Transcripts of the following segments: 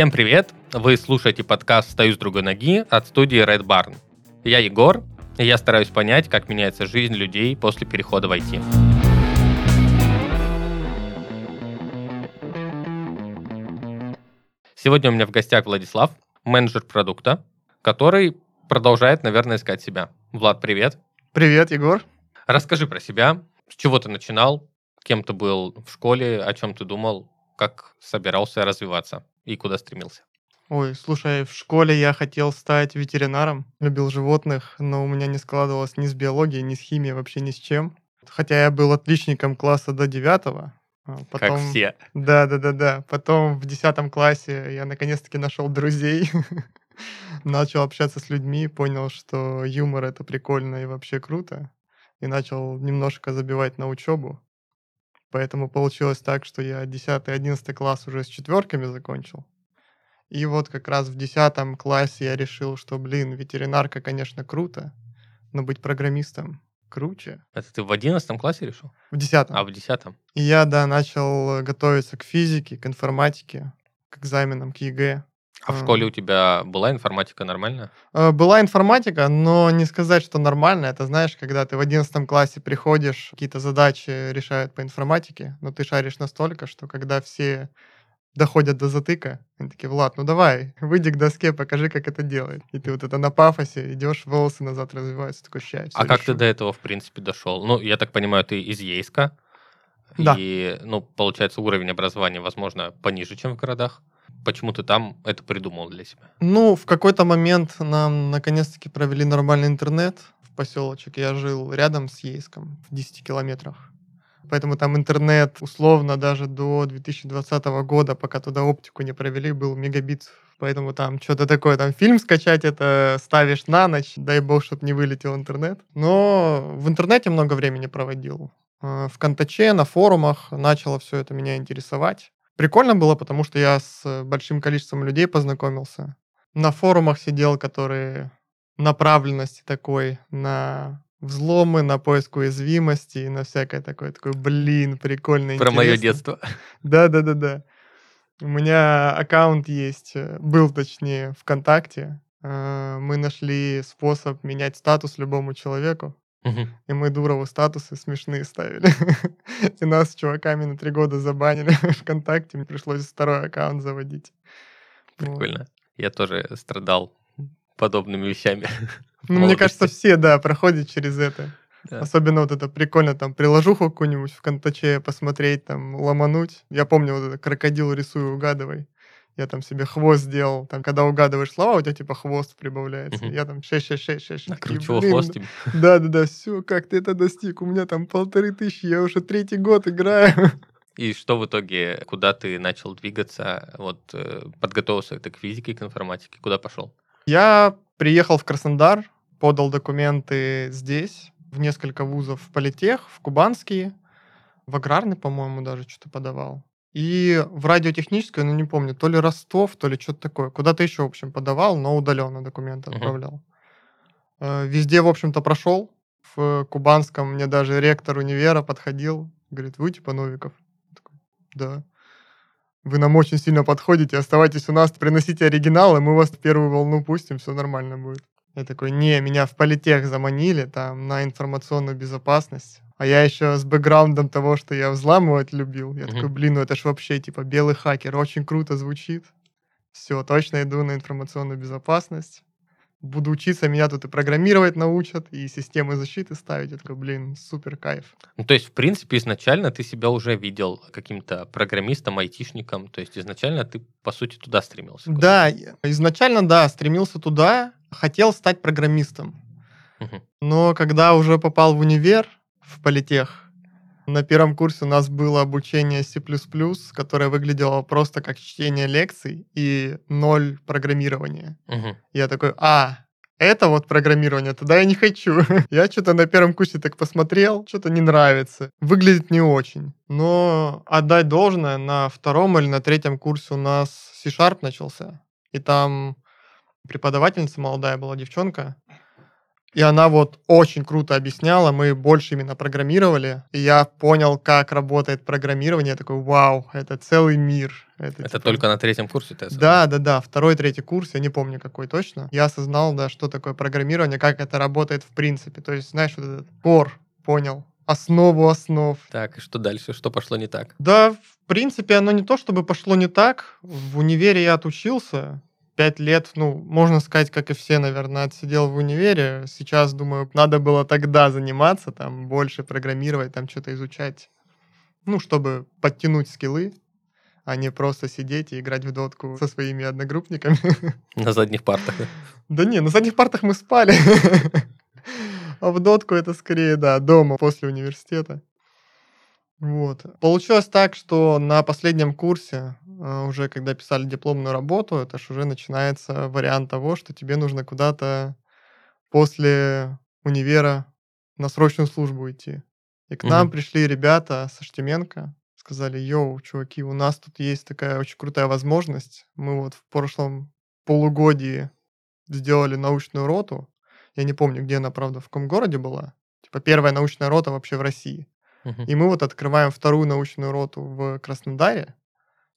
Всем привет! Вы слушаете подкаст «Стою с другой ноги» от студии Red Barn. Я Егор, и я стараюсь понять, как меняется жизнь людей после перехода в IT. Сегодня у меня в гостях Владислав, менеджер продукта, который продолжает, наверное, искать себя. Влад, привет. Привет, Егор. Расскажи про себя, с чего ты начинал, кем ты был в школе, о чем ты думал, как собирался развиваться и куда стремился. Ой, слушай, в школе я хотел стать ветеринаром, любил животных, но у меня не складывалось ни с биологией, ни с химией, вообще ни с чем. Хотя я был отличником класса до девятого. а Потом, как все. Да, да, да, да. Потом в десятом классе я наконец-таки нашел друзей, начал общаться с людьми, понял, что юмор это прикольно и вообще круто, и начал немножко забивать на учебу. Поэтому получилось так, что я 10-11 класс уже с четверками закончил. И вот как раз в 10 классе я решил, что, блин, ветеринарка, конечно, круто, но быть программистом круче. Это ты в 11 классе решил? В 10 А, в 10 И я, да, начал готовиться к физике, к информатике, к экзаменам, к ЕГЭ. А в школе у тебя была информатика нормальная? Э, была информатика, но не сказать, что нормальная. Это знаешь, когда ты в 11 классе приходишь, какие-то задачи решают по информатике, но ты шаришь настолько, что когда все доходят до затыка, они такие, Влад, ну давай, выйди к доске, покажи, как это делать. И ты вот это на пафосе идешь, волосы назад развиваются, такой счастье. А как ты до этого, в принципе, дошел? Ну, я так понимаю, ты из Ейска. Да. И, ну, получается, уровень образования, возможно, пониже, чем в городах. Почему ты там это придумал для себя? Ну, в какой-то момент нам наконец-таки провели нормальный интернет в поселочек. Я жил рядом с Ейском, в 10 километрах. Поэтому там интернет условно даже до 2020 года, пока туда оптику не провели, был мегабит. Поэтому там что-то такое, там фильм скачать, это ставишь на ночь, дай бог, чтобы не вылетел интернет. Но в интернете много времени проводил. Э, в Контаче, на форумах начало все это меня интересовать. Прикольно было, потому что я с большим количеством людей познакомился. На форумах сидел, которые направленности такой на взломы, на поиск уязвимости, на всякое такое, такой, блин, прикольно, Про мое детство. Да-да-да-да. У меня аккаунт есть, э, был точнее, ВКонтакте. Э, мы нашли способ менять статус любому человеку. И мы Дурову статусы смешные ставили. И нас с чуваками на три года забанили ВКонтакте. Мне пришлось второй аккаунт заводить. Вот. Прикольно. Я тоже страдал подобными вещами. Ну, мне кажется, все, да, проходят через это. Да. Особенно вот это прикольно, там, приложуху какую-нибудь в контаче посмотреть, там, ломануть. Я помню вот это крокодил рисую, угадывай. Я там себе хвост сделал. Там, когда угадываешь слова, у тебя типа хвост прибавляется. Я там 66666. Накручивал хвост тебе. Да-да-да, все, как ты это достиг? У меня там полторы тысячи, я уже третий год играю. И что в итоге, куда ты начал двигаться? Вот э, подготовился ты к физике, к информатике, куда пошел? Я приехал в Краснодар, подал документы здесь, в несколько вузов в политех, в Кубанский, в аграрный, по-моему, даже что-то подавал. И в радиотехническое, ну не помню, то ли Ростов, то ли что-то такое. Куда-то еще, в общем, подавал, но удаленно документы отправлял. Э, Везде, в общем-то, прошел. В Кубанском мне даже ректор универа подходил, говорит, вы типа Новиков? Я такой, да. Вы нам очень сильно подходите, оставайтесь у нас, приносите оригиналы, мы вас в первую волну пустим, все нормально будет. Я такой, не, меня в политех заманили, там, на информационную безопасность. А я еще с бэкграундом того, что я взламывать любил. Я такой, блин, ну это ж вообще, типа, белый хакер, очень круто звучит. Все, точно иду на информационную безопасность. Буду учиться, меня тут и программировать научат, и системы защиты ставить. Я такой, блин, супер кайф. Ну, то есть, в принципе, изначально ты себя уже видел каким-то программистом, айтишником. То есть, изначально ты, по сути, туда стремился. Да, изначально, да, стремился туда, хотел стать программистом. Мгм. Но когда уже попал в универ, в политех, на первом курсе у нас было обучение C++, которое выглядело просто как чтение лекций и ноль программирования. Мгм. Я такой, а, это вот программирование, туда я не хочу. Я что-то на первом курсе так посмотрел, что-то не нравится. Выглядит не очень. Но отдать должное, на втором или на третьем курсе у нас C-Sharp начался. И там преподавательница молодая была девчонка. И она вот очень круто объясняла, мы больше именно программировали, и я понял, как работает программирование, я такой, вау, это целый мир. Это, это типа... только на третьем курсе ты Да, да, да, второй, третий курс, я не помню какой точно. Я осознал, да, что такое программирование, как это работает в принципе. То есть, знаешь, вот этот пор понял, основу основ. Так, и что дальше? Что пошло не так? Да, в принципе, оно не то, чтобы пошло не так. В универе я отучился, пять лет, ну, можно сказать, как и все, наверное, отсидел в универе. Сейчас, думаю, надо было тогда заниматься, там, больше программировать, там, что-то изучать. Ну, чтобы подтянуть скиллы, а не просто сидеть и играть в дотку со своими одногруппниками. На задних партах, да? Да не, на задних партах мы спали. А в дотку это скорее, да, дома после университета. Вот. Получилось так, что на последнем курсе, а, уже когда писали дипломную работу, это же уже начинается вариант того, что тебе нужно куда-то после универа на срочную службу идти. И к нам пришли ребята со Штеменко, сказали, йоу, чуваки, у нас тут есть такая очень крутая возможность. Мы вот в прошлом полугодии сделали научную роту. Я не помню, где она, правда, в каком городе была. Типа первая научная рота вообще в России. И мы вот открываем вторую научную роту в Краснодаре.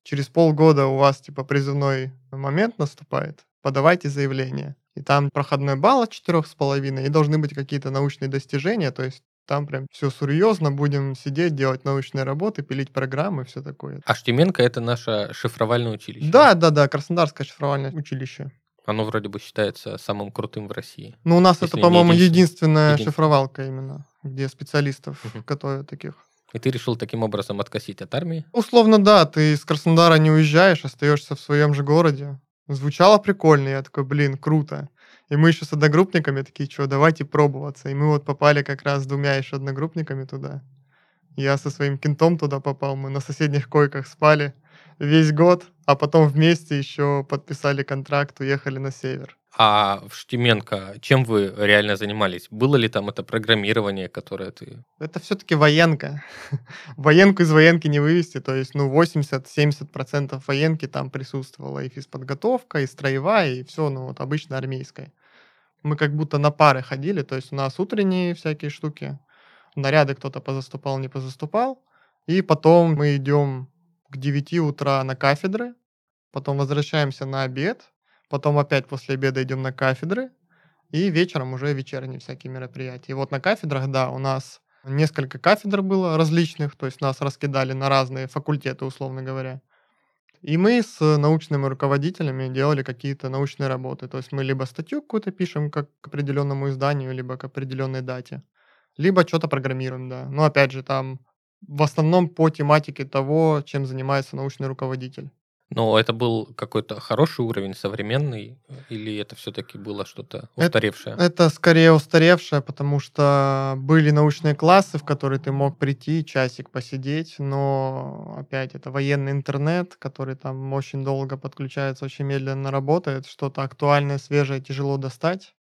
Через полгода у вас типа призывной момент наступает. Подавайте заявление. И там проходной балл от четырех с половиной, и должны быть какие-то научные достижения, то есть там прям все серьезно, будем сидеть, делать научные работы, пилить программы, все такое. А Штеменко это наше шифровальное училище? Да, да, да, Краснодарское шифровальное училище. Оно вроде бы считается самым крутым в России. Ну, у нас это, по-моему, единственная единственная шифровалка именно где специалистов угу. готовят таких. И ты решил таким образом откосить от армии? Условно, да. Ты из Краснодара не уезжаешь, остаешься в своем же городе. Звучало прикольно, я такой, блин, круто. И мы еще с одногруппниками такие, что, давайте пробоваться. И мы вот попали как раз с двумя еще одногруппниками туда. Я со своим кентом туда попал, мы на соседних койках спали весь год, а потом вместе еще подписали контракт, уехали на север. А в Штеменко чем вы реально занимались? Было ли там это программирование, которое ты... Это все-таки военка. Военку из военки не вывести, то есть ну 80-70% военки там присутствовало, и физподготовка, и строевая, и все, ну вот обычно армейское. Мы как будто на пары ходили, то есть у нас утренние всякие штуки, наряды кто-то позаступал, не позаступал, и потом мы идем к 9 утра на кафедры, потом возвращаемся на обед, потом опять после обеда идем на кафедры, и вечером уже вечерние всякие мероприятия. И вот на кафедрах, да, у нас несколько кафедр было различных, то есть нас раскидали на разные факультеты, условно говоря. И мы с научными руководителями делали какие-то научные работы. То есть мы либо статью какую-то пишем как к определенному изданию, либо к определенной дате, либо что-то программируем, да. Но опять же, там в основном по тематике того, чем занимается научный руководитель. Но это был какой-то хороший уровень, современный, или это все-таки было что-то устаревшее? Это, это скорее устаревшее, потому что были научные классы, в которые ты мог прийти, часик посидеть, но опять это военный интернет, который там очень долго подключается, очень медленно работает, что-то актуальное, свежее тяжело достать.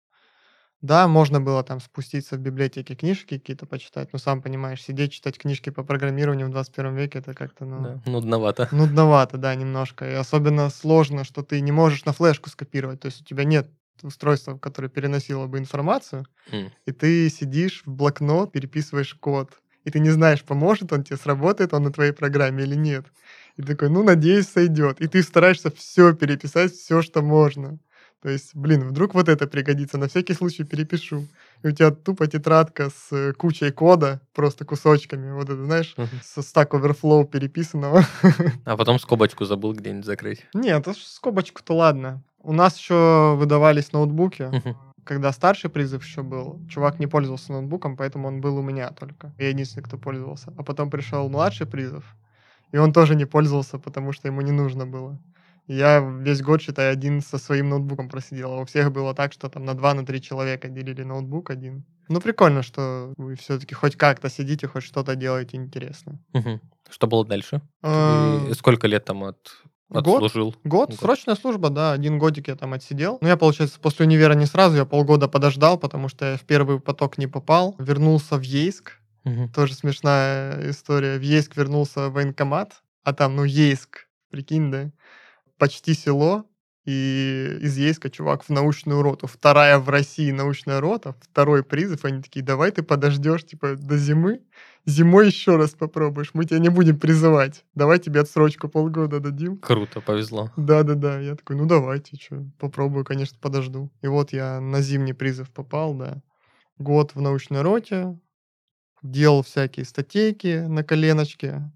Да, можно было там спуститься в библиотеке книжки какие-то почитать, но сам понимаешь, сидеть читать книжки по программированию в 21 веке это как-то, ну... Да, нудновато. Нудновато, да, немножко. И особенно сложно, что ты не можешь на флешку скопировать, то есть у тебя нет устройства, которое переносило бы информацию, mm. и ты сидишь в блокнот, переписываешь код, и ты не знаешь, поможет он тебе, сработает он на твоей программе или нет. И такой, ну, надеюсь, сойдет. И ты стараешься все переписать, все, что можно. То есть, блин, вдруг вот это пригодится, на всякий случай перепишу. И у тебя тупо тетрадка с э, кучей кода, просто кусочками, вот это, знаешь, uh-huh. со Stack Overflow переписанного. А потом скобочку забыл где-нибудь закрыть. Нет, скобочку-то ладно. У нас еще выдавались ноутбуки. Uh-huh. Когда старший призыв еще был, чувак не пользовался ноутбуком, поэтому он был у меня только. Я единственный, кто пользовался. А потом пришел младший призыв, и он тоже не пользовался, потому что ему не нужно было. Я весь год, считай, один со своим ноутбуком просидел. А у всех было так, что там на два, на три человека делили ноутбук один. Ну, прикольно, что вы все-таки хоть как-то сидите, хоть что-то делаете интересно. Угу. Что было дальше? А... Сколько лет там от Отслужил. Год, год, срочная служба, да, один годик я там отсидел. Ну, я, получается, после универа не сразу, я полгода подождал, потому что я в первый поток не попал. Вернулся в Ейск, угу. тоже смешная история. В Ейск вернулся в военкомат, а там, ну, Ейск, прикинь, да почти село, и из Ейска чувак в научную роту. Вторая в России научная рота, второй призыв. Они такие, давай ты подождешь, типа, до зимы. Зимой еще раз попробуешь. Мы тебя не будем призывать. Давай тебе отсрочку полгода дадим. Круто, повезло. Да-да-да. Я такой, ну давайте, что, попробую, конечно, подожду. И вот я на зимний призыв попал, да. Год в научной роте. Делал всякие статейки на коленочке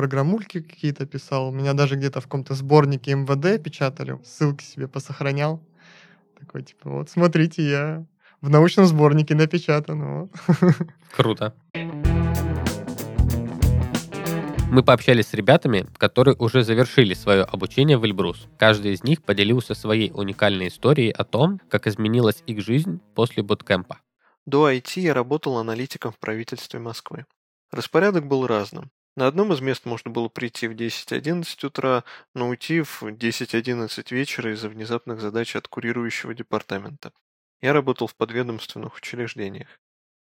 программульки какие-то писал. Меня даже где-то в каком-то сборнике МВД печатали. Ссылки себе посохранял. Такой, типа, вот смотрите, я в научном сборнике напечатан. Вот. Круто. Мы пообщались с ребятами, которые уже завершили свое обучение в Эльбрус. Каждый из них поделился своей уникальной историей о том, как изменилась их жизнь после буткемпа. До IT я работал аналитиком в правительстве Москвы. Распорядок был разным. На одном из мест можно было прийти в 10-11 утра, но уйти в 10-11 вечера из-за внезапных задач от курирующего департамента. Я работал в подведомственных учреждениях.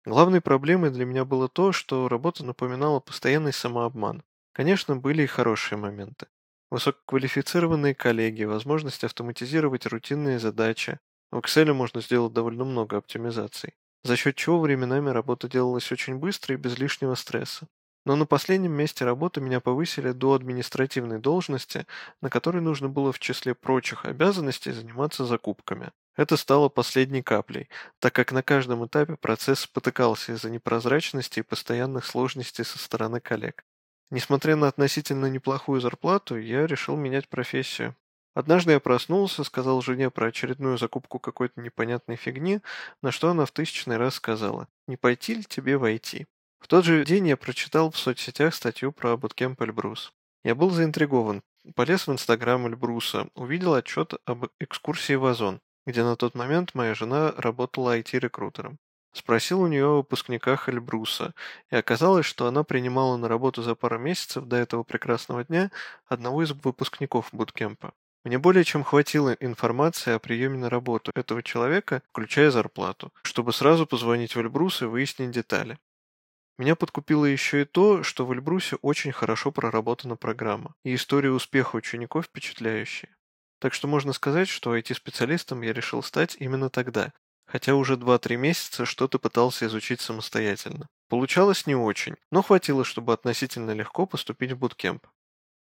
Главной проблемой для меня было то, что работа напоминала постоянный самообман. Конечно, были и хорошие моменты. Высококвалифицированные коллеги, возможность автоматизировать рутинные задачи. В Excel можно сделать довольно много оптимизаций, за счет чего временами работа делалась очень быстро и без лишнего стресса. Но на последнем месте работы меня повысили до административной должности, на которой нужно было в числе прочих обязанностей заниматься закупками. Это стало последней каплей, так как на каждом этапе процесс спотыкался из-за непрозрачности и постоянных сложностей со стороны коллег. Несмотря на относительно неплохую зарплату, я решил менять профессию. Однажды я проснулся, сказал жене про очередную закупку какой-то непонятной фигни, на что она в тысячный раз сказала «Не пойти ли тебе войти?». В тот же день я прочитал в соцсетях статью про буткемп Эльбрус. Я был заинтригован, полез в инстаграм Эльбруса, увидел отчет об экскурсии в Озон, где на тот момент моя жена работала IT-рекрутером. Спросил у нее о выпускниках Эльбруса, и оказалось, что она принимала на работу за пару месяцев до этого прекрасного дня одного из выпускников буткемпа. Мне более чем хватило информации о приеме на работу этого человека, включая зарплату, чтобы сразу позвонить в Эльбрус и выяснить детали. Меня подкупило еще и то, что в Эльбрусе очень хорошо проработана программа, и история успеха учеников впечатляющая. Так что можно сказать, что IT-специалистом я решил стать именно тогда, хотя уже 2-3 месяца что-то пытался изучить самостоятельно. Получалось не очень, но хватило, чтобы относительно легко поступить в буткемп.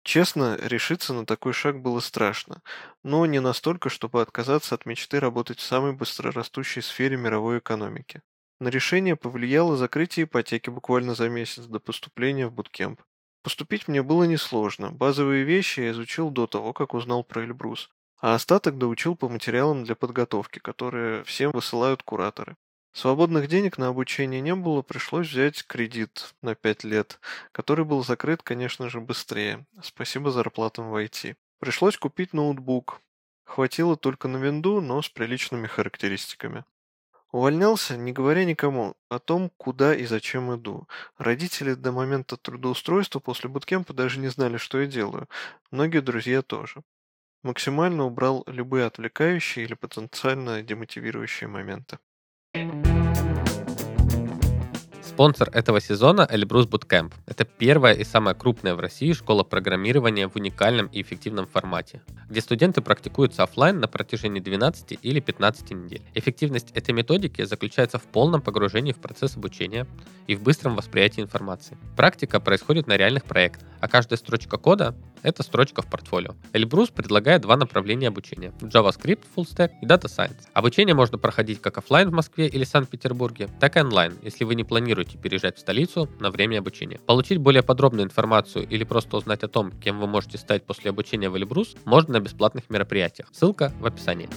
Честно, решиться на такой шаг было страшно, но не настолько, чтобы отказаться от мечты работать в самой быстрорастущей сфере мировой экономики. На решение повлияло закрытие ипотеки буквально за месяц до поступления в буткемп. Поступить мне было несложно, базовые вещи я изучил до того, как узнал про Эльбрус, а остаток доучил по материалам для подготовки, которые всем высылают кураторы. Свободных денег на обучение не было, пришлось взять кредит на 5 лет, который был закрыт, конечно же, быстрее. Спасибо зарплатам в IT. Пришлось купить ноутбук. Хватило только на винду, но с приличными характеристиками. Увольнялся, не говоря никому о том, куда и зачем иду. Родители до момента трудоустройства после буткемпа даже не знали, что я делаю. Многие друзья тоже. Максимально убрал любые отвлекающие или потенциально демотивирующие моменты. Спонсор этого сезона Эльбрус Bootcamp. Это первая и самая крупная в России школа программирования в уникальном и эффективном формате, где студенты практикуются офлайн на протяжении 12 или 15 недель. Эффективность этой методики заключается в полном погружении в процесс обучения и в быстром восприятии информации. Практика происходит на реальных проектах, а каждая строчка кода — это строчка в портфолио. Эльбрус предлагает два направления обучения — JavaScript, Full Stack и Data Science. Обучение можно проходить как офлайн в Москве или Санкт-Петербурге, так и онлайн, если вы не планируете переезжать в столицу на время обучения. Получить более подробную информацию или просто узнать о том, кем вы можете стать после обучения в Эльбрус, можно на бесплатных мероприятиях. Ссылка в описании.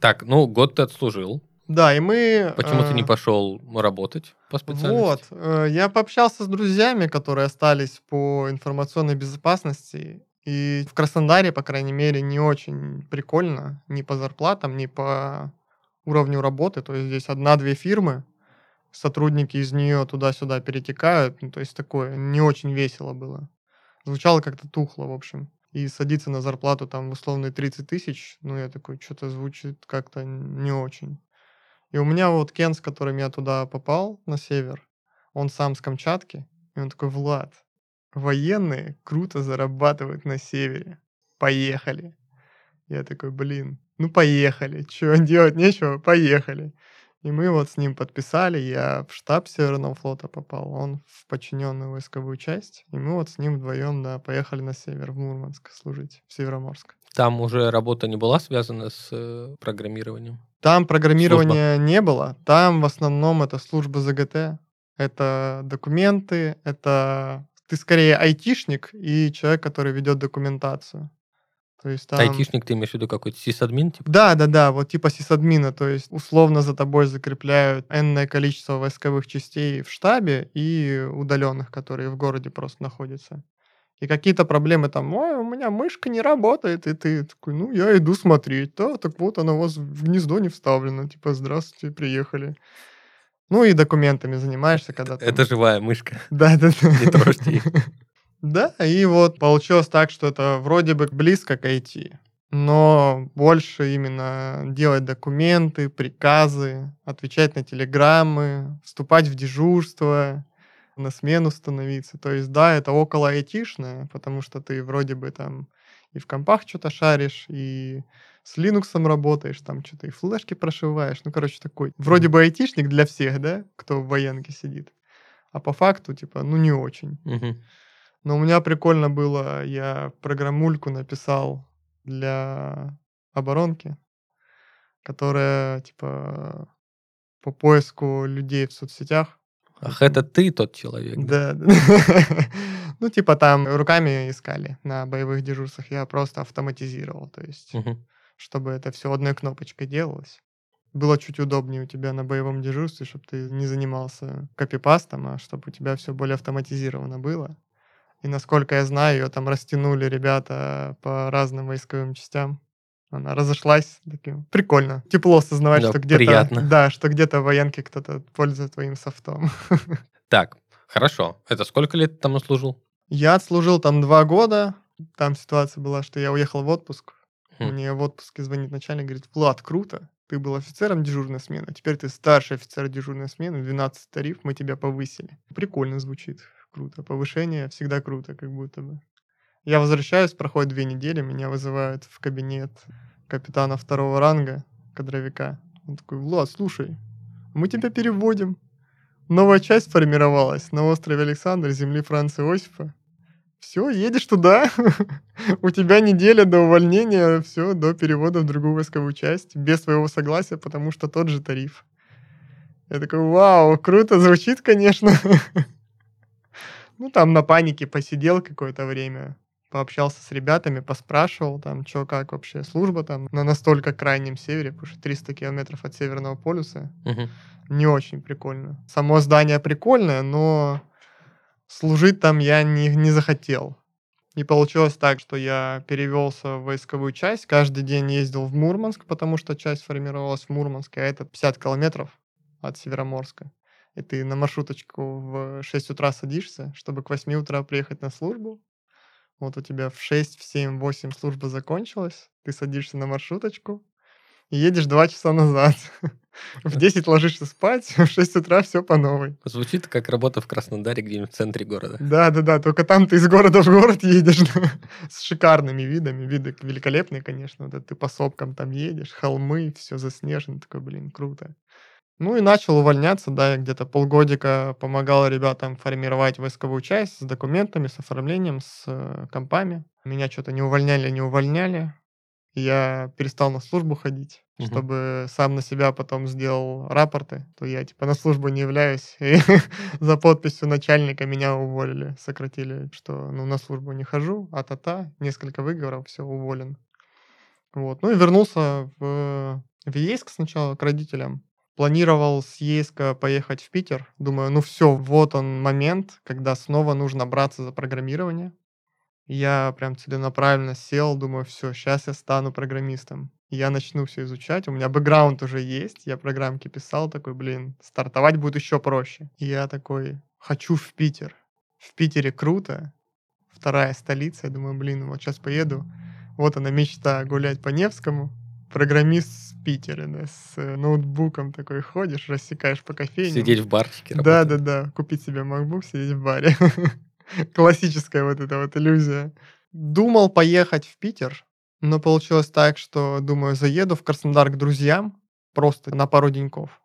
Так, ну, год ты отслужил. Да, и мы... Почему ты не э, пошел работать по специальности? Вот, э, я пообщался с друзьями, которые остались по информационной безопасности, и в Краснодаре, по крайней мере, не очень прикольно ни по зарплатам, ни по уровню работы. То есть здесь одна-две фирмы, сотрудники из нее туда-сюда перетекают. Ну, то есть такое не очень весело было. Звучало как-то тухло, в общем. И садиться на зарплату там условные 30 тысяч, ну я такой, что-то звучит как-то не очень. И у меня вот Кен, с которым я туда попал, на север, он сам с Камчатки, и он такой, Влад, военные круто зарабатывают на севере. Поехали. Я такой, блин, ну поехали. Чего делать нечего, поехали. И мы вот с ним подписали, я в штаб Северного флота попал, он в подчиненную войсковую часть, и мы вот с ним вдвоем, да, поехали на север, в Мурманск служить, в Североморск. Там уже работа не была связана с э, программированием? Там программирования не было, там в основном это служба ЗГТ, это документы, это ты скорее айтишник и человек, который ведет документацию. То есть там... Айтишник, ты имеешь в виду какой-то сисадмин? Типа? Да, да, да, вот типа сисадмина, то есть условно за тобой закрепляют энное количество войсковых частей в штабе и удаленных, которые в городе просто находятся. И какие-то проблемы там, ой, у меня мышка не работает, и ты такой, ну, я иду смотреть, да, так вот она у вас в гнездо не вставлена, типа, здравствуйте, приехали. Ну и документами занимаешься, когда там... Это живая мышка. Да, да, да. Не трожьте их. Да, и вот получилось так, что это вроде бы близко к IT, но больше именно делать документы, приказы, отвечать на телеграммы, вступать в дежурство, на смену становиться. То есть, да, это около айтишное, потому что ты вроде бы там и в компах что-то шаришь, и с Linux работаешь, там что-то и флешки прошиваешь. Ну, короче, такой вроде бы айтишник для всех, да, кто в военке сидит. А по факту, типа, ну, не очень. Мгм. Но у меня прикольно было, я программульку написал для оборонки, которая, типа, по поиску людей в соцсетях. Ах, это ты тот человек. Да. Ну, типа там руками искали на боевых дежурствах. Я просто автоматизировал, то есть, Мгм. чтобы это все одной кнопочкой делалось. Было чуть удобнее у тебя на боевом дежурстве, чтобы ты не занимался копипастом, а чтобы у тебя все более автоматизировано было. И насколько я знаю, ее там растянули ребята по разным войсковым частям. Она разошлась таким. Прикольно. Тепло осознавать, Да, что где-то... приятно. Да, что где-то в военке кто-то пользуется твоим софтом. Так, хорошо. Это сколько лет ты там служил? Я отслужил там два года. Там ситуация была, что я уехал в отпуск. Хм. Мне в отпуске звонит начальник, говорит, Влад, круто. Ты был офицером дежурной смены, теперь ты старший офицер дежурной смены, 12 тариф, мы тебя повысили. Прикольно звучит, круто. Повышение всегда круто, как будто бы. Я возвращаюсь, проходит две недели, меня вызывают в кабинет капитана второго ранга, кадровика. Он такой, Влад, слушай, мы тебя переводим. Новая часть формировалась на острове Александр, земли Франца Иосифа. Все, едешь туда. У тебя неделя до увольнения, все, до перевода в другую войсковую часть, без своего согласия, потому что тот же тариф. Я такой, вау, круто звучит, конечно. Ну, там на панике посидел какое-то время, пообщался с ребятами, поспрашивал там, что как вообще служба там на настолько крайнем севере, потому что 300 километров от Северного полюса. Мгм. Не очень прикольно. Само здание прикольное, но служить там я не, не захотел. И получилось так, что я перевелся в войсковую часть, каждый день ездил в Мурманск, потому что часть формировалась в Мурманске, а это 50 километров от Североморска. И ты на маршруточку в 6 утра садишься, чтобы к 8 утра приехать на службу. Вот у тебя в 6, в 7, 8 служба закончилась, ты садишься на маршруточку и едешь 2 часа назад. В 10 ложишься спать, в 6 утра все по новой. Звучит как работа в Краснодаре где-нибудь в центре города. Да, да, да, только там ты из города в город едешь с шикарными видами. Виды великолепные, конечно. Вот ты по сопкам там едешь, холмы, все заснежено. Такой, блин, круто. Ну и начал увольняться, да, я где-то полгодика помогал ребятам формировать войсковую часть с документами, с оформлением, с э, компами. Меня что-то не увольняли, не увольняли. Я перестал на службу ходить, Мгм. чтобы сам на себя потом сделал рапорты, то я типа на службу не являюсь. И за подписью начальника меня уволили, сократили, что ну на службу не хожу, а-та-та, несколько выговоров, все, уволен. Вот. Ну и вернулся в в Ейск сначала к родителям. Планировал с Ейска поехать в Питер. Думаю, ну все, вот он момент, когда снова нужно браться за программирование. Я прям целенаправленно сел, думаю, все, сейчас я стану программистом. Я начну все изучать. У меня бэкграунд уже есть. Я программки писал, такой, блин, стартовать будет еще проще. И я такой, хочу в Питер. В Питере круто. Вторая столица. Я думаю, блин, вот сейчас поеду. Вот она мечта гулять по Невскому программист с Питера, да, с э, ноутбуком такой ходишь, рассекаешь по кофейне. Сидеть в барчике. Да, да, да. Купить себе MacBook, сидеть в баре. Классическая вот эта вот иллюзия. Думал поехать в Питер, но получилось так, что, думаю, заеду в Краснодар к друзьям просто на пару деньков.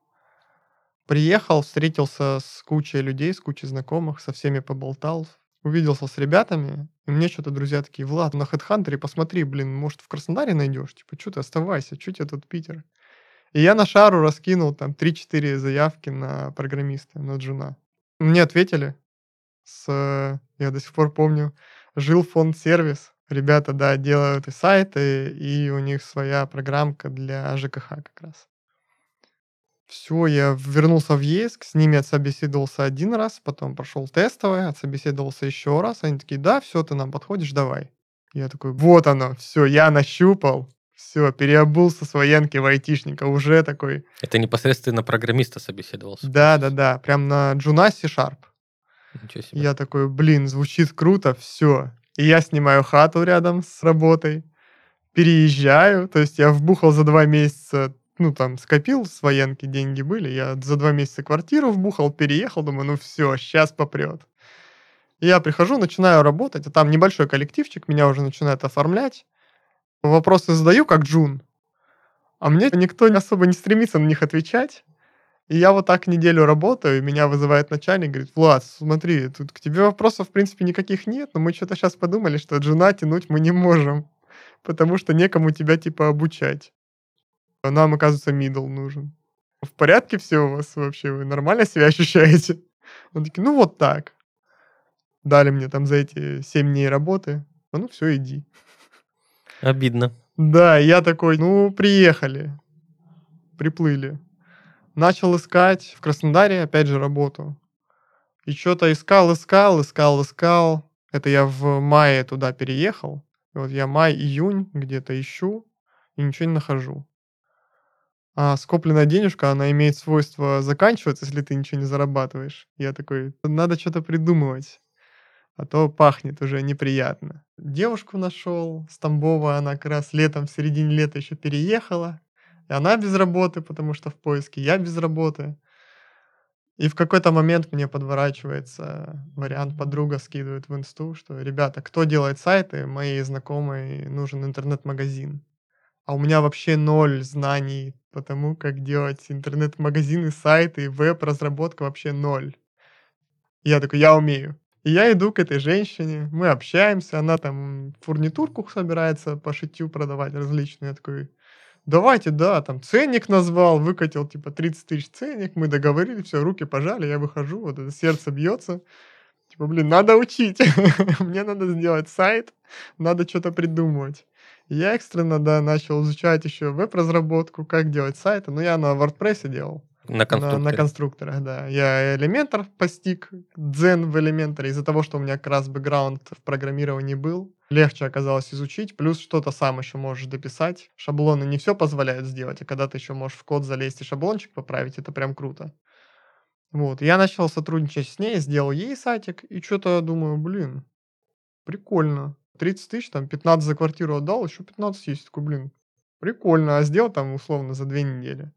Приехал, встретился с кучей людей, с кучей знакомых, со всеми поболтал, увиделся с ребятами, и мне что-то друзья такие, Влад, на HeadHunter посмотри, блин, может, в Краснодаре найдешь? Типа, что ты оставайся, что тебе тут Питер? И я на шару раскинул там 3-4 заявки на программиста, на джуна. Мне ответили с, я до сих пор помню, жил фонд сервис. Ребята, да, делают и сайты, и у них своя программка для ЖКХ как раз. Все, я вернулся в ЕСК, с ними отсобеседовался один раз, потом прошел тестовый, отсобеседовался еще раз. Они такие, да, все, ты нам подходишь, давай. Я такой, вот оно, все, я нащупал, все, переобулся с военки в айтишника, уже такой. Это непосредственно программиста собеседовался? Да, да, да, прям на Джуна C-Sharp. Ничего себе. Я такой, блин, звучит круто, все. И я снимаю хату рядом с работой, переезжаю, то есть я вбухал за два месяца ну, там, скопил с военки, деньги были, я за два месяца квартиру вбухал, переехал, думаю, ну все, сейчас попрет. я прихожу, начинаю работать, а там небольшой коллективчик, меня уже начинает оформлять. Вопросы задаю, как Джун, а мне никто особо не стремится на них отвечать. И я вот так неделю работаю, и меня вызывает начальник, говорит, Влад, смотри, тут к тебе вопросов, в принципе, никаких нет, но мы что-то сейчас подумали, что джуна тянуть мы не можем, потому что некому тебя, типа, обучать. Нам, оказывается, мидл нужен. В порядке все у вас вообще? Вы нормально себя ощущаете? Он такие, ну вот так. Дали мне там за эти 7 дней работы. А ну все, иди. Обидно. Да, я такой, ну, приехали. Приплыли. Начал искать в Краснодаре, опять же, работу. И что-то искал, искал, искал, искал. Это я в мае туда переехал. И вот я май-июнь где-то ищу и ничего не нахожу а скопленная денежка, она имеет свойство заканчиваться, если ты ничего не зарабатываешь. Я такой, надо что-то придумывать, а то пахнет уже неприятно. Девушку нашел с Тамбова, она как раз летом, в середине лета еще переехала. И она без работы, потому что в поиске, я без работы. И в какой-то момент мне подворачивается вариант, подруга скидывает в инсту, что, ребята, кто делает сайты, моей знакомой нужен интернет-магазин. А у меня вообще ноль знаний по тому, как делать интернет-магазины, сайты, веб-разработка вообще ноль. Я такой, я умею. И я иду к этой женщине, мы общаемся, она там фурнитурку собирается по шитью продавать различные. Я такой, давайте, да, там ценник назвал, выкатил типа 30 тысяч ценник, мы договорились, все, руки пожали, я выхожу, вот это сердце бьется. Типа, блин, надо учить, мне надо сделать сайт, надо что-то придумывать. Я экстренно, да, начал изучать еще веб-разработку, как делать сайты. Ну, я на WordPress делал. На конструкторе. На, на конструкторах, да. Я элементор постиг, дзен в элементоре. Из-за того, что у меня как раз бэкграунд в программировании был, легче оказалось изучить. Плюс что-то сам еще можешь дописать. Шаблоны не все позволяют сделать, а когда ты еще можешь в код залезть и шаблончик поправить, это прям круто. Вот, я начал сотрудничать с ней, сделал ей сайтик, и что-то думаю, блин, прикольно. 30 тысяч, там 15 за квартиру отдал, еще 15 есть. Такой, блин, прикольно. А сделал там условно за две недели.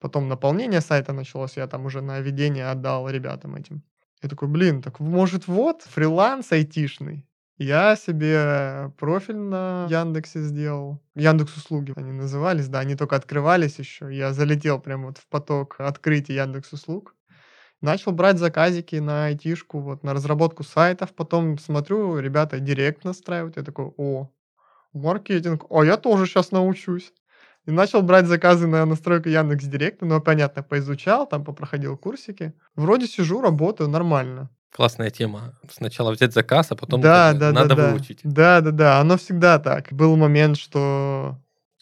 Потом наполнение сайта началось, я там уже на ведение отдал ребятам этим. Я такой, блин, так может вот фриланс айтишный. Я себе профиль на Яндексе сделал. Яндекс услуги они назывались, да, они только открывались еще. Я залетел прямо вот в поток открытия Яндекс услуг. Начал брать заказики на айтишку, вот, на разработку сайтов. Потом смотрю, ребята директ настраивают. Я такой, о, маркетинг, а я тоже сейчас научусь. И начал брать заказы на настройку Яндекс Директа, но, понятно, поизучал, там попроходил курсики. Вроде сижу, работаю нормально. Классная тема. Сначала взять заказ, а потом да, да, надо да, выучить. Да, да, да. Оно всегда так. Был момент, что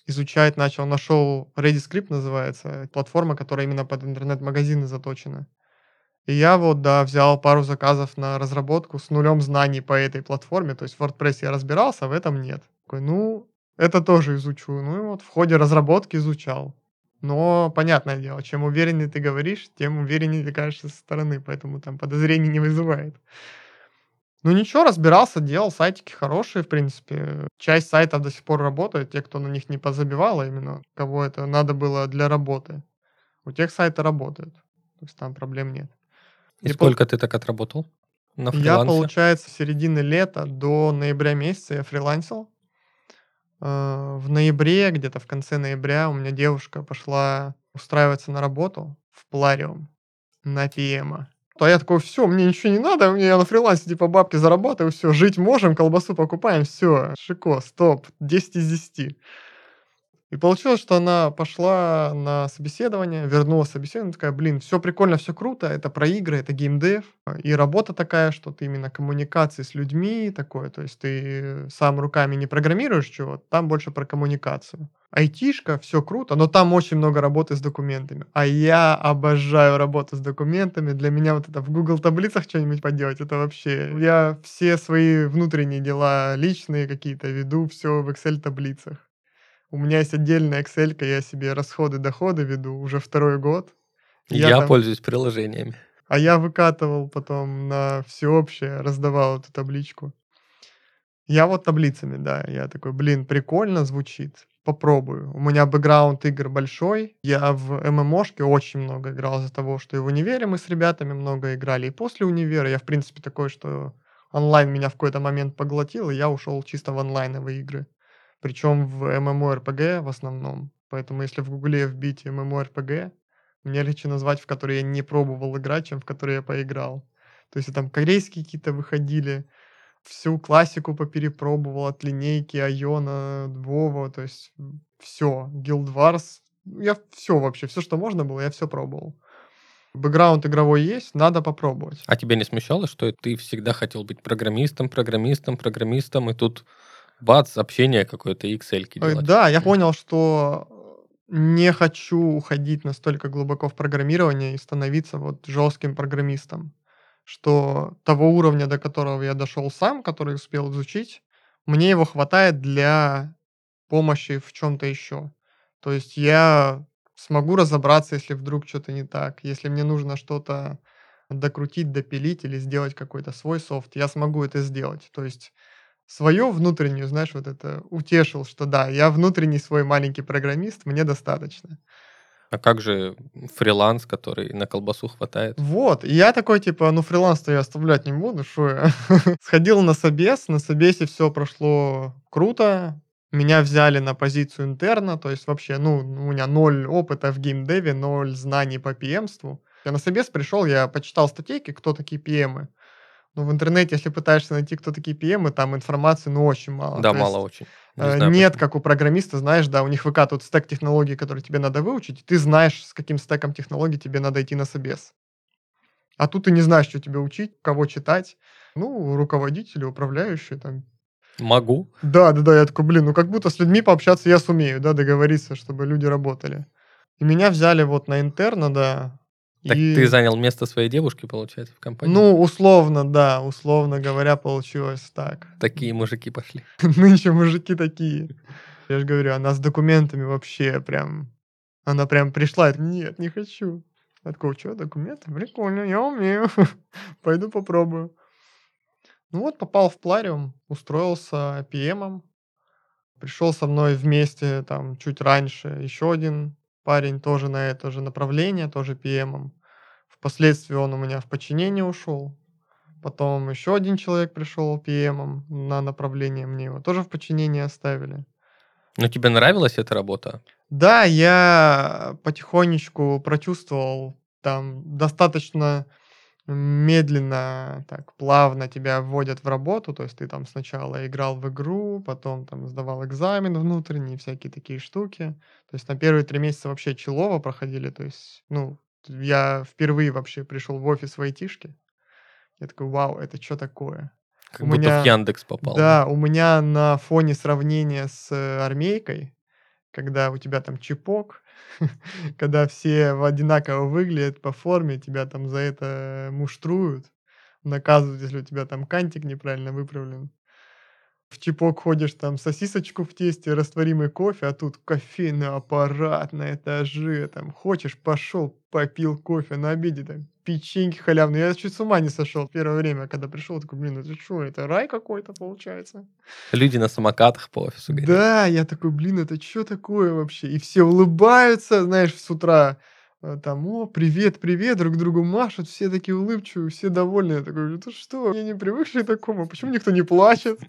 изучать начал, нашел ReadyScript называется, платформа, которая именно под интернет-магазины заточена. И я вот, да, взял пару заказов на разработку с нулем знаний по этой платформе. То есть в WordPress я разбирался, а в этом нет. Такой, ну, это тоже изучу. Ну и вот в ходе разработки изучал. Но, понятное дело, чем увереннее ты говоришь, тем увереннее ты кажешься со стороны, поэтому там подозрений не вызывает. Ну ничего, разбирался, делал сайтики хорошие, в принципе. Часть сайтов до сих пор работает, те, кто на них не позабивал, а именно кого это надо было для работы. У тех сайты работают, то есть там проблем нет. И, И сколько пол... ты так отработал на фрилансе? Я, получается, с середины лета до ноября месяца я фрилансил. Э, в ноябре, где-то в конце ноября, у меня девушка пошла устраиваться на работу в Плариум на PM. То я такой, все, мне ничего не надо, мне на фрилансе типа бабки зарабатываю, все, жить можем, колбасу покупаем, все, шико, стоп, 10 из 10. И получилось, что она пошла на собеседование, вернулась собеседование, такая, блин, все прикольно, все круто, это про игры, это геймдев, и работа такая, что ты именно коммуникации с людьми такое, то есть ты сам руками не программируешь чего, там больше про коммуникацию. Айтишка, все круто, но там очень много работы с документами. А я обожаю работу с документами. Для меня вот это в Google таблицах что-нибудь поделать, это вообще... Я все свои внутренние дела, личные какие-то веду, все в Excel таблицах. У меня есть отдельная Excel, я себе расходы-доходы веду уже второй год. Я, я там... пользуюсь приложениями. А я выкатывал потом на всеобщее, раздавал эту табличку. Я вот таблицами, да. Я такой, блин, прикольно звучит. Попробую. У меня бэкграунд игр большой. Я в ММОшке очень много играл из-за того, что и в универе мы с ребятами много играли. И после универа я, в принципе, такой, что онлайн меня в какой-то момент поглотил, и я ушел чисто в онлайновые игры. Причем в MMORPG в основном. Поэтому если в гугле вбить MMORPG, мне легче назвать, в которые я не пробовал играть, чем в которые я поиграл. То есть там корейские какие-то выходили, всю классику поперепробовал от линейки Айона, Вова, то есть все, Guild Wars, я все вообще, все, что можно было, я все пробовал. Бэкграунд игровой есть, надо попробовать. А тебя не смущало, что ты всегда хотел быть программистом, программистом, программистом, и тут бац, общение какое-то, Excel делать. Да, я понял, что не хочу уходить настолько глубоко в программирование и становиться вот жестким программистом. Что того уровня, до которого я дошел сам, который успел изучить, мне его хватает для помощи в чем-то еще. То есть я смогу разобраться, если вдруг что-то не так. Если мне нужно что-то докрутить, допилить или сделать какой-то свой софт, я смогу это сделать. То есть свою внутреннюю, знаешь, вот это утешил, что да, я внутренний свой маленький программист, мне достаточно. А как же фриланс, который на колбасу хватает? Вот, и я такой, типа, ну фриланс-то я оставлять не буду, что я. Сходил на собес, на собесе все прошло круто, меня взяли на позицию интерна, то есть вообще, ну, у меня ноль опыта в геймдеве, ноль знаний по PM-ству. Я на собес пришел, я почитал статейки, кто такие PM. Ну, в интернете, если пытаешься найти, кто такие PM, там информации, ну, очень мало. Да, То мало есть, очень. Не э, знаю, нет, почему. как у программиста, знаешь, да, у них выкатывают стек технологий, которые тебе надо выучить, и ты знаешь, с каким стеком технологий тебе надо идти на собес. А тут ты не знаешь, что тебе учить, кого читать. Ну, руководители, управляющие там. Могу. Да, да, да, я такой, блин, ну как будто с людьми пообщаться я сумею, да, договориться, чтобы люди работали. И меня взяли вот на интерна, да, так и... ты занял место своей девушки, получается, в компании? Ну, условно, да, условно говоря, получилось так. Такие мужики пошли. Нынче мужики такие. Я же говорю, она с документами вообще прям... Она прям пришла, нет, не хочу. Я такой, что, документы? Прикольно, я умею. Пойду попробую. Ну вот, попал в Плариум, устроился PM. Пришел со мной вместе там чуть раньше еще один парень тоже на это же направление, тоже PM. Впоследствии он у меня в подчинение ушел. Потом еще один человек пришел PM на направление, мне его тоже в подчинение оставили. Но тебе нравилась эта работа? Да, я потихонечку прочувствовал там достаточно медленно, так, плавно тебя вводят в работу, то есть ты там сначала играл в игру, потом там сдавал экзамен внутренний, всякие такие штуки. То есть на первые три месяца вообще челово проходили, то есть, ну, я впервые вообще пришел в офис в айтишке. Я такой, вау, это что такое? Как у будто меня, в Яндекс попал. Да, у меня на фоне сравнения с э, армейкой, когда у тебя там чипок, когда все одинаково выглядят по форме, тебя там за это муштруют, наказывают, если у тебя там кантик неправильно выправлен в чипок ходишь, там сосисочку в тесте, растворимый кофе, а тут кофейный аппарат на этаже, там хочешь, пошел, попил кофе на обеде, там печеньки халявные. Я чуть с ума не сошел первое время, когда пришел, такой, блин, это что, это рай какой-то получается? Люди на самокатах по офису гоняют. Да, я такой, блин, это что такое вообще? И все улыбаются, знаешь, с утра Э, там, о, привет, привет, друг другу машут, все такие улыбчивые, все довольные. Я такой, это что, я не привыкший к такому, почему никто не плачет?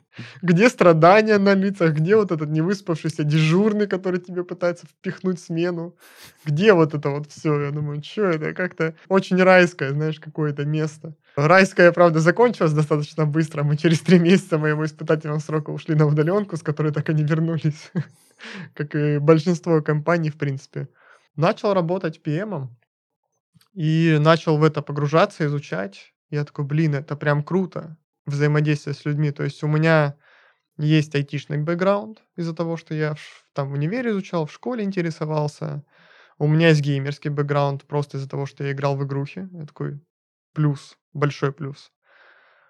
Где страдания на лицах, где вот этот невыспавшийся дежурный, который тебе пытается впихнуть смену? Где вот это вот все? Я думаю, что это, как-то очень райское, знаешь, какое-то место. Райское, правда, закончилось достаточно быстро. Мы через три месяца моего испытательного срока ушли на удаленку, с которой так и не вернулись. Как и большинство компаний, в принципе начал работать PM и начал в это погружаться, изучать. Я такой, блин, это прям круто, взаимодействие с людьми. То есть у меня есть айтишный бэкграунд из-за того, что я там в универе изучал, в школе интересовался. У меня есть геймерский бэкграунд просто из-за того, что я играл в игрухи. Это такой плюс, большой плюс.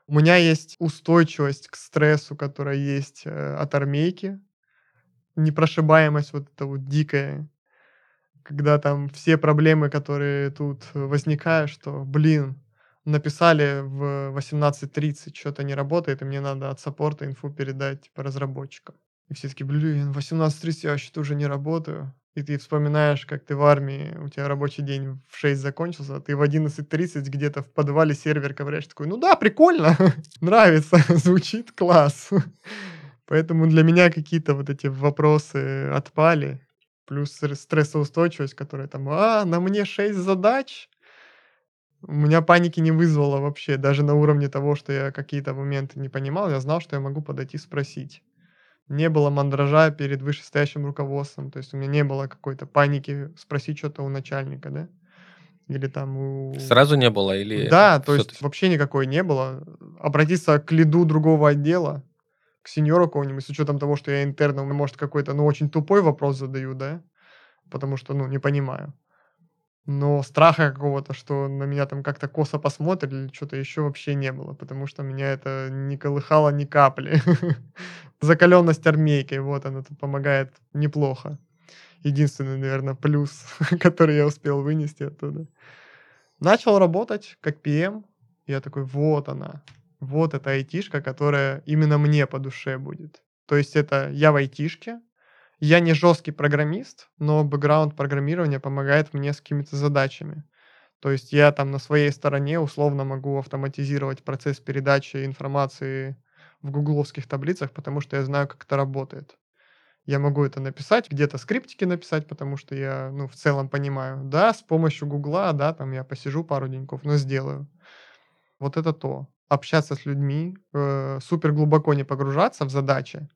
У меня есть устойчивость к стрессу, которая есть э, от армейки. Непрошибаемость вот эта вот дикая когда там все проблемы, которые тут возникают, что, блин, написали в 18.30, что-то не работает, и мне надо от саппорта инфу передать типа разработчикам. И все таки блин, в 18.30 я вообще-то уже не работаю. И ты вспоминаешь, как ты в армии, у тебя рабочий день в 6 закончился, а ты в 11.30 где-то в подвале сервер ковыряешь, такой, ну да, прикольно, нравится, звучит класс. Поэтому для меня какие-то вот эти вопросы отпали плюс стрессоустойчивость, которая там, а, на мне 6 задач, у меня паники не вызвало вообще, даже на уровне того, что я какие-то моменты не понимал, я знал, что я могу подойти спросить. Не было мандража перед вышестоящим руководством, то есть у меня не было какой-то паники спросить что-то у начальника, да? Или там у... Сразу не было? Или да, то есть вообще никакой не было. Обратиться к лиду другого отдела, к сеньору какому-нибудь, с учетом того, что я интерном, может, какой-то, ну, очень тупой вопрос задаю, да, потому что, ну, не понимаю. Но страха какого-то, что на меня там как-то косо посмотрят или что-то еще вообще не было, потому что меня это не колыхало ни капли. Закаленность армейкой, вот она тут помогает неплохо. Единственный, наверное, плюс, который я успел вынести оттуда. Начал работать как PM. Я такой, вот она, вот эта айтишка, которая именно мне по душе будет. То есть это я в айтишке, я не жесткий программист, но бэкграунд программирования помогает мне с какими-то задачами. То есть я там на своей стороне условно могу автоматизировать процесс передачи информации в гугловских таблицах, потому что я знаю, как это работает. Я могу это написать, где-то скриптики написать, потому что я, ну, в целом понимаю. Да, с помощью гугла, да, там я посижу пару деньков, но сделаю. Вот это то общаться с людьми, э, супер глубоко не погружаться в задачи,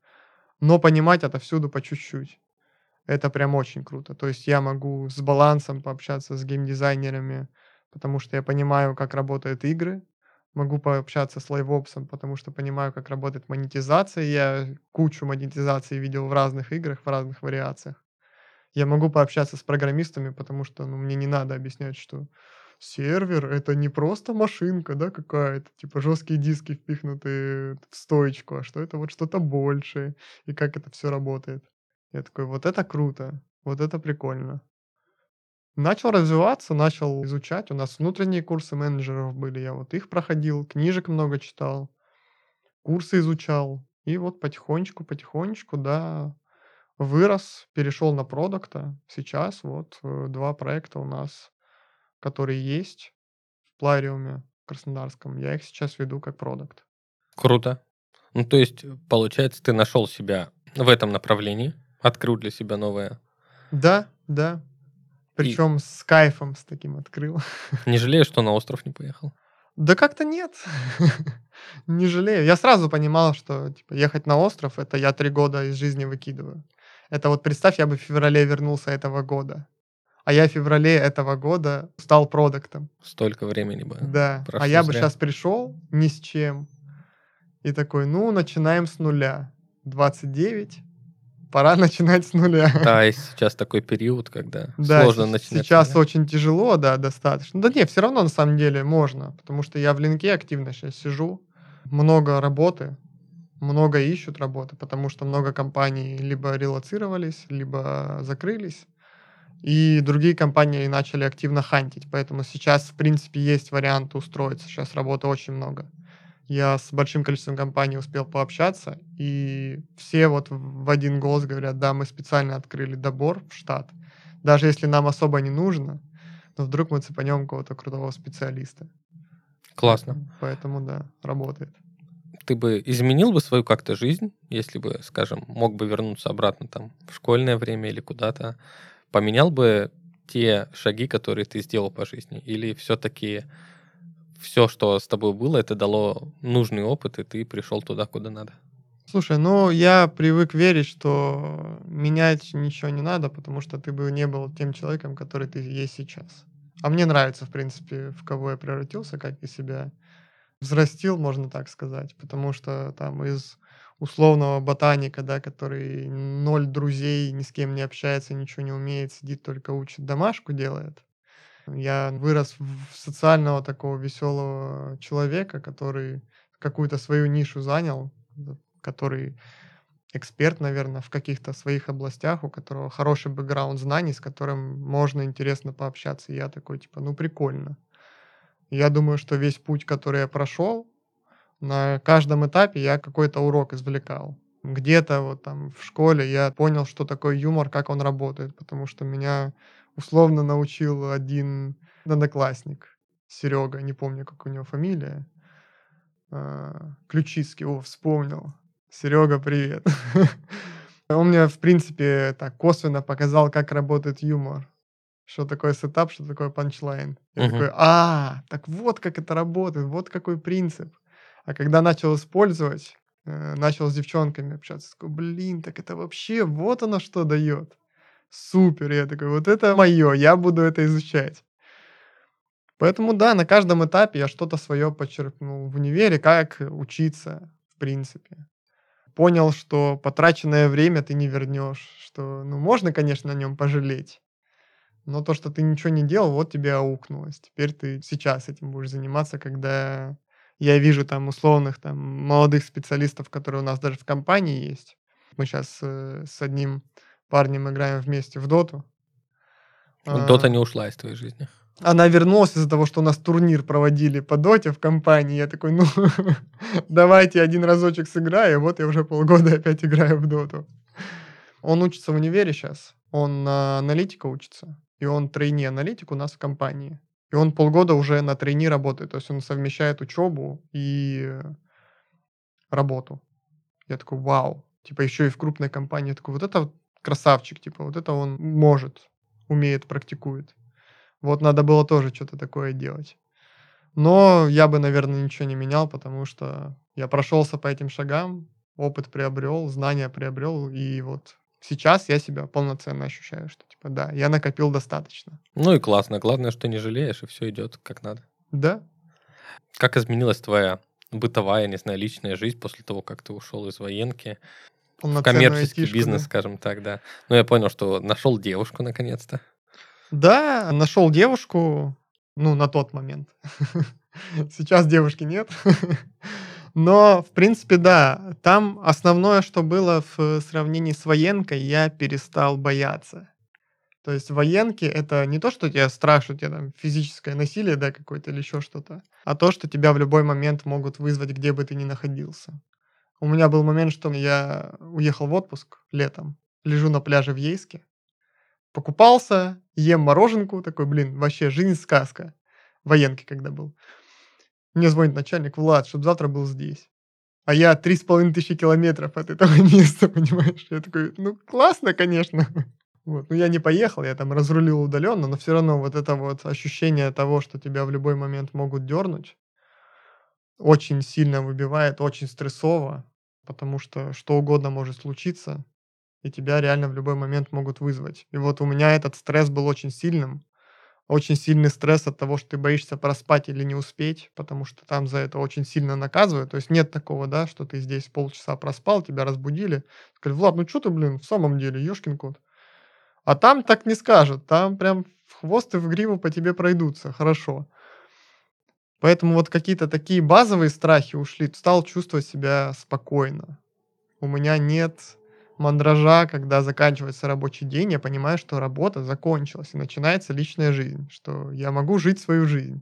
но понимать это всюду по чуть-чуть. Это прям очень круто. То есть я могу с балансом пообщаться с геймдизайнерами, потому что я понимаю, как работают игры. Могу пообщаться с лайвопсом, потому что понимаю, как работает монетизация. Я кучу монетизации видел в разных играх, в разных вариациях. Я могу пообщаться с программистами, потому что ну, мне не надо объяснять, что сервер это не просто машинка, да, какая-то, типа жесткие диски впихнуты в стоечку, а что это вот что-то большее, и как это все работает. Я такой, вот это круто, вот это прикольно. Начал развиваться, начал изучать. У нас внутренние курсы менеджеров были, я вот их проходил, книжек много читал, курсы изучал. И вот потихонечку, потихонечку, да, вырос, перешел на продукта. Сейчас вот э, два проекта у нас которые есть в Плариуме Краснодарском, я их сейчас веду как продукт. Круто. Ну, то есть, получается, ты нашел себя в этом направлении, открыл для себя новое. Да, да. Причем И... с кайфом с таким открыл. Не жалею, что на остров не поехал? Да как-то нет. не жалею. Я сразу понимал, что типа, ехать на остров, это я три года из жизни выкидываю. Это вот представь, я бы в феврале вернулся этого года а я в феврале этого года стал продуктом. Столько времени бы. Да. а я бы сейчас пришел ни с чем. И такой, ну, начинаем с нуля. 29, пора начинать с нуля. Да, и сейчас такой период, когда Да, сложно начинать. сейчас очень тяжело, да, достаточно. Да нет, все равно на самом деле можно, потому что я в линке активно сейчас сижу, много работы, много ищут работы, потому что много компаний либо релацировались, либо закрылись, и другие компании начали активно хантить, поэтому сейчас, в принципе, есть вариант устроиться, сейчас работы очень много. Я с большим количеством компаний успел пообщаться, и все вот в один голос говорят, да, мы специально открыли добор в штат, даже если нам особо не нужно, но вдруг мы цепанем какого-то крутого специалиста. Классно. Поэтому, да, работает. Ты бы изменил бы свою как-то жизнь, если бы, скажем, мог бы вернуться обратно там в школьное время или куда-то, поменял бы те шаги, которые ты сделал по жизни? Или все-таки все, что с тобой было, это дало нужный опыт, и ты пришел туда, куда надо? Слушай, ну я привык верить, что менять ничего не надо, потому что ты бы не был тем человеком, который ты есть сейчас. А мне нравится, в принципе, в кого я превратился, как я себя взрастил, можно так сказать, потому что там из условного ботаника, да, который ноль друзей, ни с кем не общается, ничего не умеет, сидит только учит, домашку делает. Я вырос в социального такого веселого человека, который какую-то свою нишу занял, который эксперт, наверное, в каких-то своих областях, у которого хороший бэкграунд знаний, с которым можно интересно пообщаться. И я такой, типа, ну прикольно. Я думаю, что весь путь, который я прошел, на каждом этапе я какой-то урок извлекал. Где-то вот там в школе я понял, что такое юмор, как он работает, потому что меня условно научил один одноклассник, Серега, не помню, как у него фамилия, а, Ключицкий, о, вспомнил. Серега, привет. Он мне, в принципе, так косвенно показал, как работает юмор. Что такое сетап, что такое панчлайн. Я такой, а, так вот как это работает, вот какой принцип. А когда начал использовать, э, начал с девчонками общаться, такой, блин, так это вообще вот оно что дает. Супер, я такой, вот это мое, я буду это изучать. Поэтому да, на каждом этапе я что-то свое подчеркнул в универе, как учиться, в принципе. Понял, что потраченное время ты не вернешь, что, ну, можно, конечно, на нем пожалеть, но то, что ты ничего не делал, вот тебе аукнулось. Теперь ты сейчас этим будешь заниматься, когда я вижу там условных там молодых специалистов, которые у нас даже в компании есть. Мы сейчас э, с одним парнем играем вместе в доту. А, Дота не ушла из твоей жизни. она вернулась из-за того, что у нас турнир проводили по доте в компании. Я такой, ну, давайте один разочек сыграю. Вот я уже полгода опять играю в доту. Он учится в универе сейчас. Он на аналитика учится. И он тройни аналитик у нас в компании. И он полгода уже на тройни работает. То есть он совмещает учебу и работу. Я такой, вау. Типа еще и в крупной компании. Я такой, вот это вот красавчик. Типа вот это он может, умеет, практикует. Вот надо было тоже что-то такое делать. Но я бы, наверное, ничего не менял, потому что я прошелся по этим шагам, опыт приобрел, знания приобрел, и вот сейчас я себя полноценно ощущаю, что типа да, я накопил достаточно. Ну и классно. Главное, что не жалеешь, и все идет как надо. Да, Как изменилась твоя бытовая, не знаю, личная жизнь после того, как ты ушел из военки в коммерческий айтишку, бизнес, да. скажем так, да. Ну, я понял, что нашел девушку наконец-то. Да, нашел девушку, ну, на тот момент. Сейчас девушки нет. Но, в принципе, да, там основное, что было в сравнении с военкой, я перестал бояться. То есть военки — это не то, что тебя у тебя там физическое насилие, да, какое-то или еще что-то, а то, что тебя в любой момент могут вызвать, где бы ты ни находился. У меня был момент, что я уехал в отпуск летом, лежу на пляже в Ейске, покупался, ем мороженку, такой, блин, вообще жизнь сказка. Военки когда был. Мне звонит начальник, Влад, чтобы завтра был здесь. А я три с половиной тысячи километров от этого места, понимаешь? Я такой, ну, классно, конечно. Вот. Ну, я не поехал, я там разрулил удаленно, но все равно вот это вот ощущение того, что тебя в любой момент могут дернуть, очень сильно выбивает, очень стрессово, потому что что угодно может случиться, и тебя реально в любой момент могут вызвать. И вот у меня этот стресс был очень сильным. Очень сильный стресс от того, что ты боишься проспать или не успеть, потому что там за это очень сильно наказывают. То есть нет такого, да, что ты здесь полчаса проспал, тебя разбудили. Сказали, Влад, ну что ты, блин, в самом деле, ешкин кот. А там так не скажут, там прям в хвост и в гриву по тебе пройдутся, хорошо. Поэтому вот какие-то такие базовые страхи ушли, стал чувствовать себя спокойно. У меня нет мандража, когда заканчивается рабочий день, я понимаю, что работа закончилась, и начинается личная жизнь, что я могу жить свою жизнь,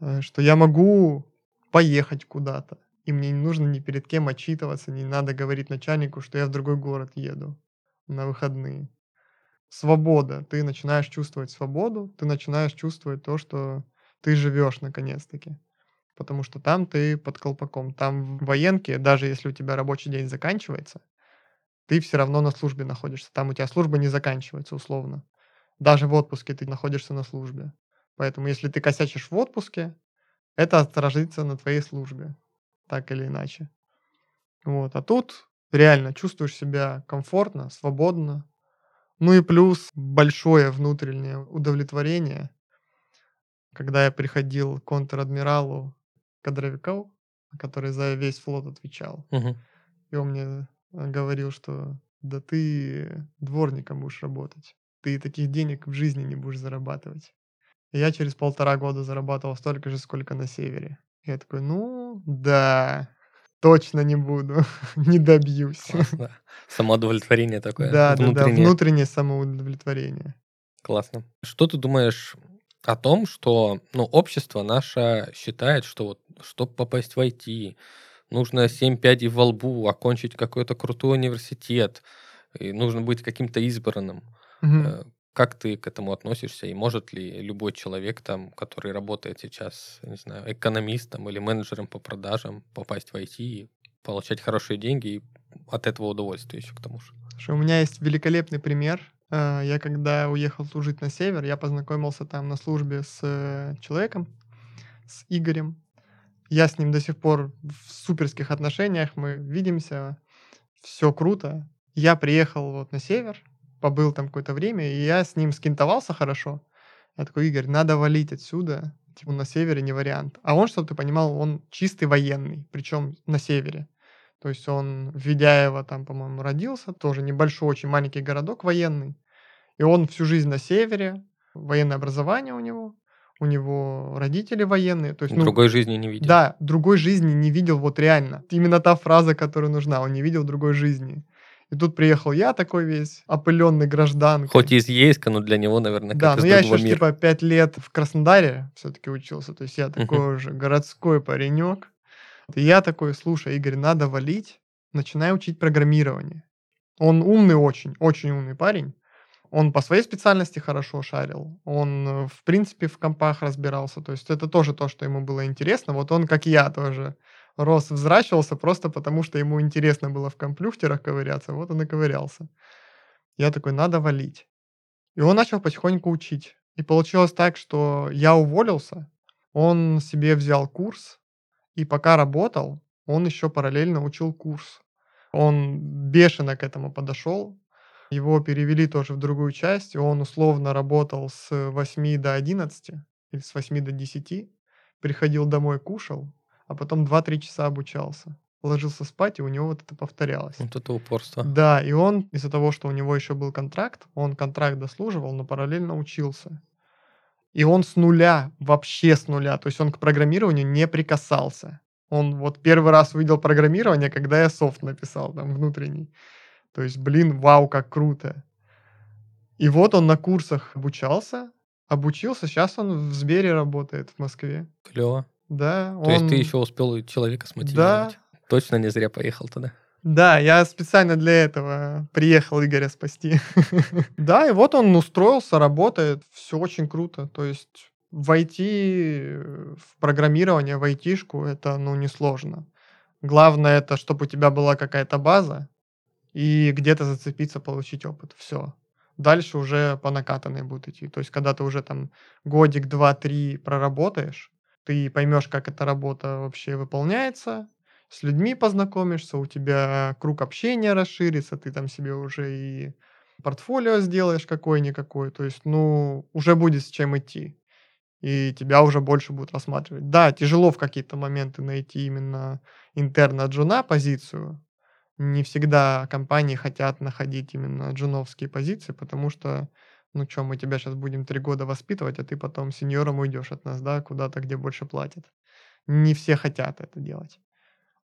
э, что я могу поехать куда-то, и мне не нужно ни перед кем отчитываться, не надо говорить начальнику, что я в другой город еду на выходные. Свобода. Ты начинаешь чувствовать свободу, ты начинаешь чувствовать то, что ты живешь наконец-таки. Потому что там ты под колпаком. Там в военке, даже если у тебя рабочий день заканчивается, ты все равно на службе находишься. Там у тебя служба не заканчивается условно. Даже в отпуске ты находишься на службе. Поэтому если ты косячишь в отпуске, это отражится на твоей службе. Так или иначе. Вот. А тут реально чувствуешь себя комфортно, свободно. Ну и плюс большое внутреннее удовлетворение когда я приходил к контр-адмиралу Кадровикову, который за весь флот отвечал, Мгм. и он мне говорил, что да ты дворником будешь работать, ты таких денег в жизни не будешь зарабатывать. И я через полтора года зарабатывал столько же, сколько на севере. Я такой, ну да, точно не буду, не добьюсь. Классно. Самоудовлетворение такое. Да, да, да, внутреннее. внутреннее самоудовлетворение. Классно. Что ты думаешь о том, что ну, общество наше считает, что вот, чтобы попасть в IT, нужно 7 пядей во лбу, окончить какой-то крутой университет, и нужно быть каким-то избранным. Э, Как ты к этому относишься? И может ли любой человек, там, который работает сейчас, не знаю, экономистом или менеджером по продажам, попасть в IT и получать хорошие деньги и от этого удовольствие еще к тому же? Слушай, у меня есть великолепный пример. Э, Я когда уехал служить на север, я познакомился там на службе с э, человеком, с Игорем. Я с ним до сих пор в суперских отношениях, мы видимся, все круто. Я приехал вот на север, побыл там какое-то время, и я с ним скинтовался хорошо. Я такой, Игорь, надо валить отсюда, типа на севере не вариант. А он, чтобы ты понимал, он чистый военный, причем на севере. То есть он в Ведяево там, по-моему, родился, тоже небольшой, очень маленький городок военный. И он всю жизнь на севере, военное образование у него, у него родители военные. То есть, ну, Другой жизни не видел. да, другой жизни не видел вот реально. Именно та фраза, которая нужна. Он не видел другой жизни. И тут приехал я такой весь опыленный гражданка. Хоть и из Ейска, но для него, наверное, Да, как но из я еще мира. типа пять лет в Краснодаре все-таки учился. То есть я такой уже городской паренек. И я такой, слушай, Игорь, надо валить, начинай учить программирование. Он умный очень, очень умный парень. Он по своей специальности хорошо шарил. Он, э, в принципе, в компах разбирался. То есть это тоже то, что ему было интересно. Вот он, как я, тоже рос, взращивался просто потому, что ему интересно было в комплюхтерах ковыряться. Вот он и ковырялся. Я такой, надо валить. И он начал потихоньку учить. И получилось так, что я уволился, он себе взял курс, и пока работал, он еще параллельно учил курс. Он бешено к этому подошел. Его перевели тоже в другую часть, и он условно работал с 8 до 11 или с 8 до 10, приходил домой, кушал, а потом 2-3 часа обучался. Ложился спать, и у него вот это повторялось. Вот это упорство. Да, и он из-за того, что у него еще был контракт, он контракт дослуживал, но параллельно учился. И он с нуля, вообще с нуля, то есть он к программированию не прикасался. Он вот первый раз увидел программирование, когда я софт написал там внутренний. То есть, блин, вау, как круто. И вот он на курсах обучался, обучился, сейчас он в Сбере работает в Москве. Клево. Да, То есть он- ты еще успел человека смотивировать. Да, Точно не зря поехал туда. Да, я специально для этого приехал Игоря спасти. Да, и вот он устроился, работает, все очень круто. То есть войти в программирование, в айтишку, это, ну, несложно. Главное, это, чтобы у тебя была какая-то база и где-то зацепиться, получить опыт. Все. Дальше уже по накатанной будет идти. То есть, когда ты уже там годик, два, три проработаешь, ты поймешь, как эта работа вообще выполняется, с людьми познакомишься, у тебя круг общения расширится, ты там себе уже и портфолио сделаешь какой-никакой, то есть, ну, уже будет с чем идти. И тебя уже больше будут рассматривать. Да, тяжело в какие-то моменты найти именно интерна джуна позицию. Не всегда компании хотят находить именно джуновские позиции, потому что, ну что, мы тебя сейчас будем три года воспитывать, а ты потом сеньором уйдешь от нас, да, куда-то, где больше платят. Не все хотят это делать.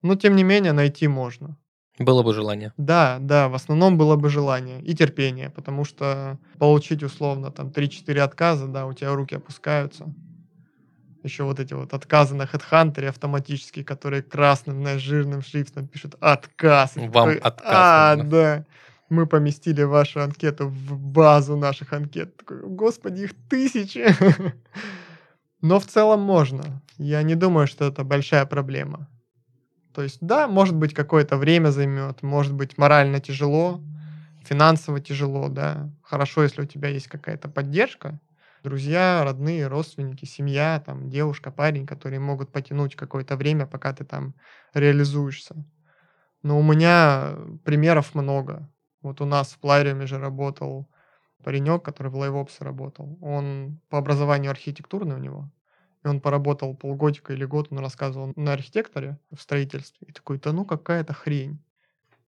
Но, тем не менее, найти можно. Было бы желание. Да, да, в основном было бы желание и терпение, потому что получить условно там 3-4 отказа, да, у тебя руки опускаются. Еще вот эти вот отказы на HeadHunter автоматически, которые красным, знаешь, жирным шрифтом пишут «отказ». Вам такой, отказ А, нужно». да. Мы поместили вашу анкету в базу наших анкет. Такой, Господи, их тысячи. Но в целом можно. Я не думаю, что это большая проблема. То есть, да, может быть, какое-то время займет, может быть, морально тяжело, финансово тяжело, да. Хорошо, если у тебя есть какая-то поддержка, друзья, родные, родственники, семья, там, девушка, парень, которые могут потянуть какое-то время, пока ты там реализуешься. Но у меня примеров много. Вот у нас в Плариуме же работал паренек, который в LiveOps работал. Он по образованию архитектурный у него. И он поработал полгодика или год, он рассказывал на архитекторе в строительстве. И такой, да ну какая-то хрень.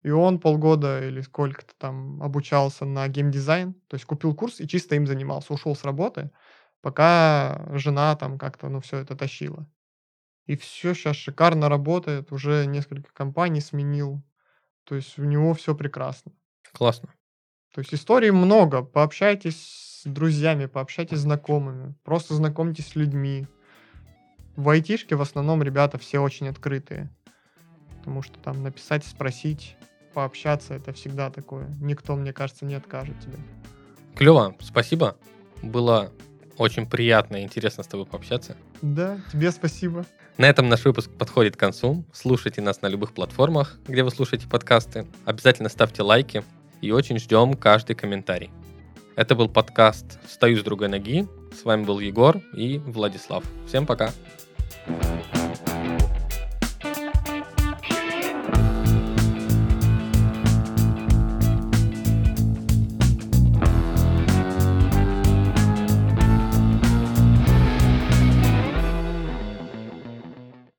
И он полгода или сколько-то там обучался на геймдизайн, то есть купил курс и чисто им занимался, ушел с работы, пока жена там как-то, ну, все это тащила. И все сейчас шикарно работает, уже несколько компаний сменил, то есть у него все прекрасно. Классно. То есть историй много, пообщайтесь с друзьями, пообщайтесь с знакомыми, просто знакомьтесь с людьми. В айтишке в основном ребята все очень открытые, потому что там написать, спросить, пообщаться, это всегда такое. Никто, мне кажется, не откажет тебе. Клево, спасибо. Было очень приятно и интересно с тобой пообщаться. Да, тебе спасибо. На этом наш выпуск подходит к концу. Слушайте нас на любых платформах, где вы слушаете подкасты. Обязательно ставьте лайки и очень ждем каждый комментарий. Это был подкаст «Встаю с другой ноги». С вами был Егор и Владислав. Всем пока. Thank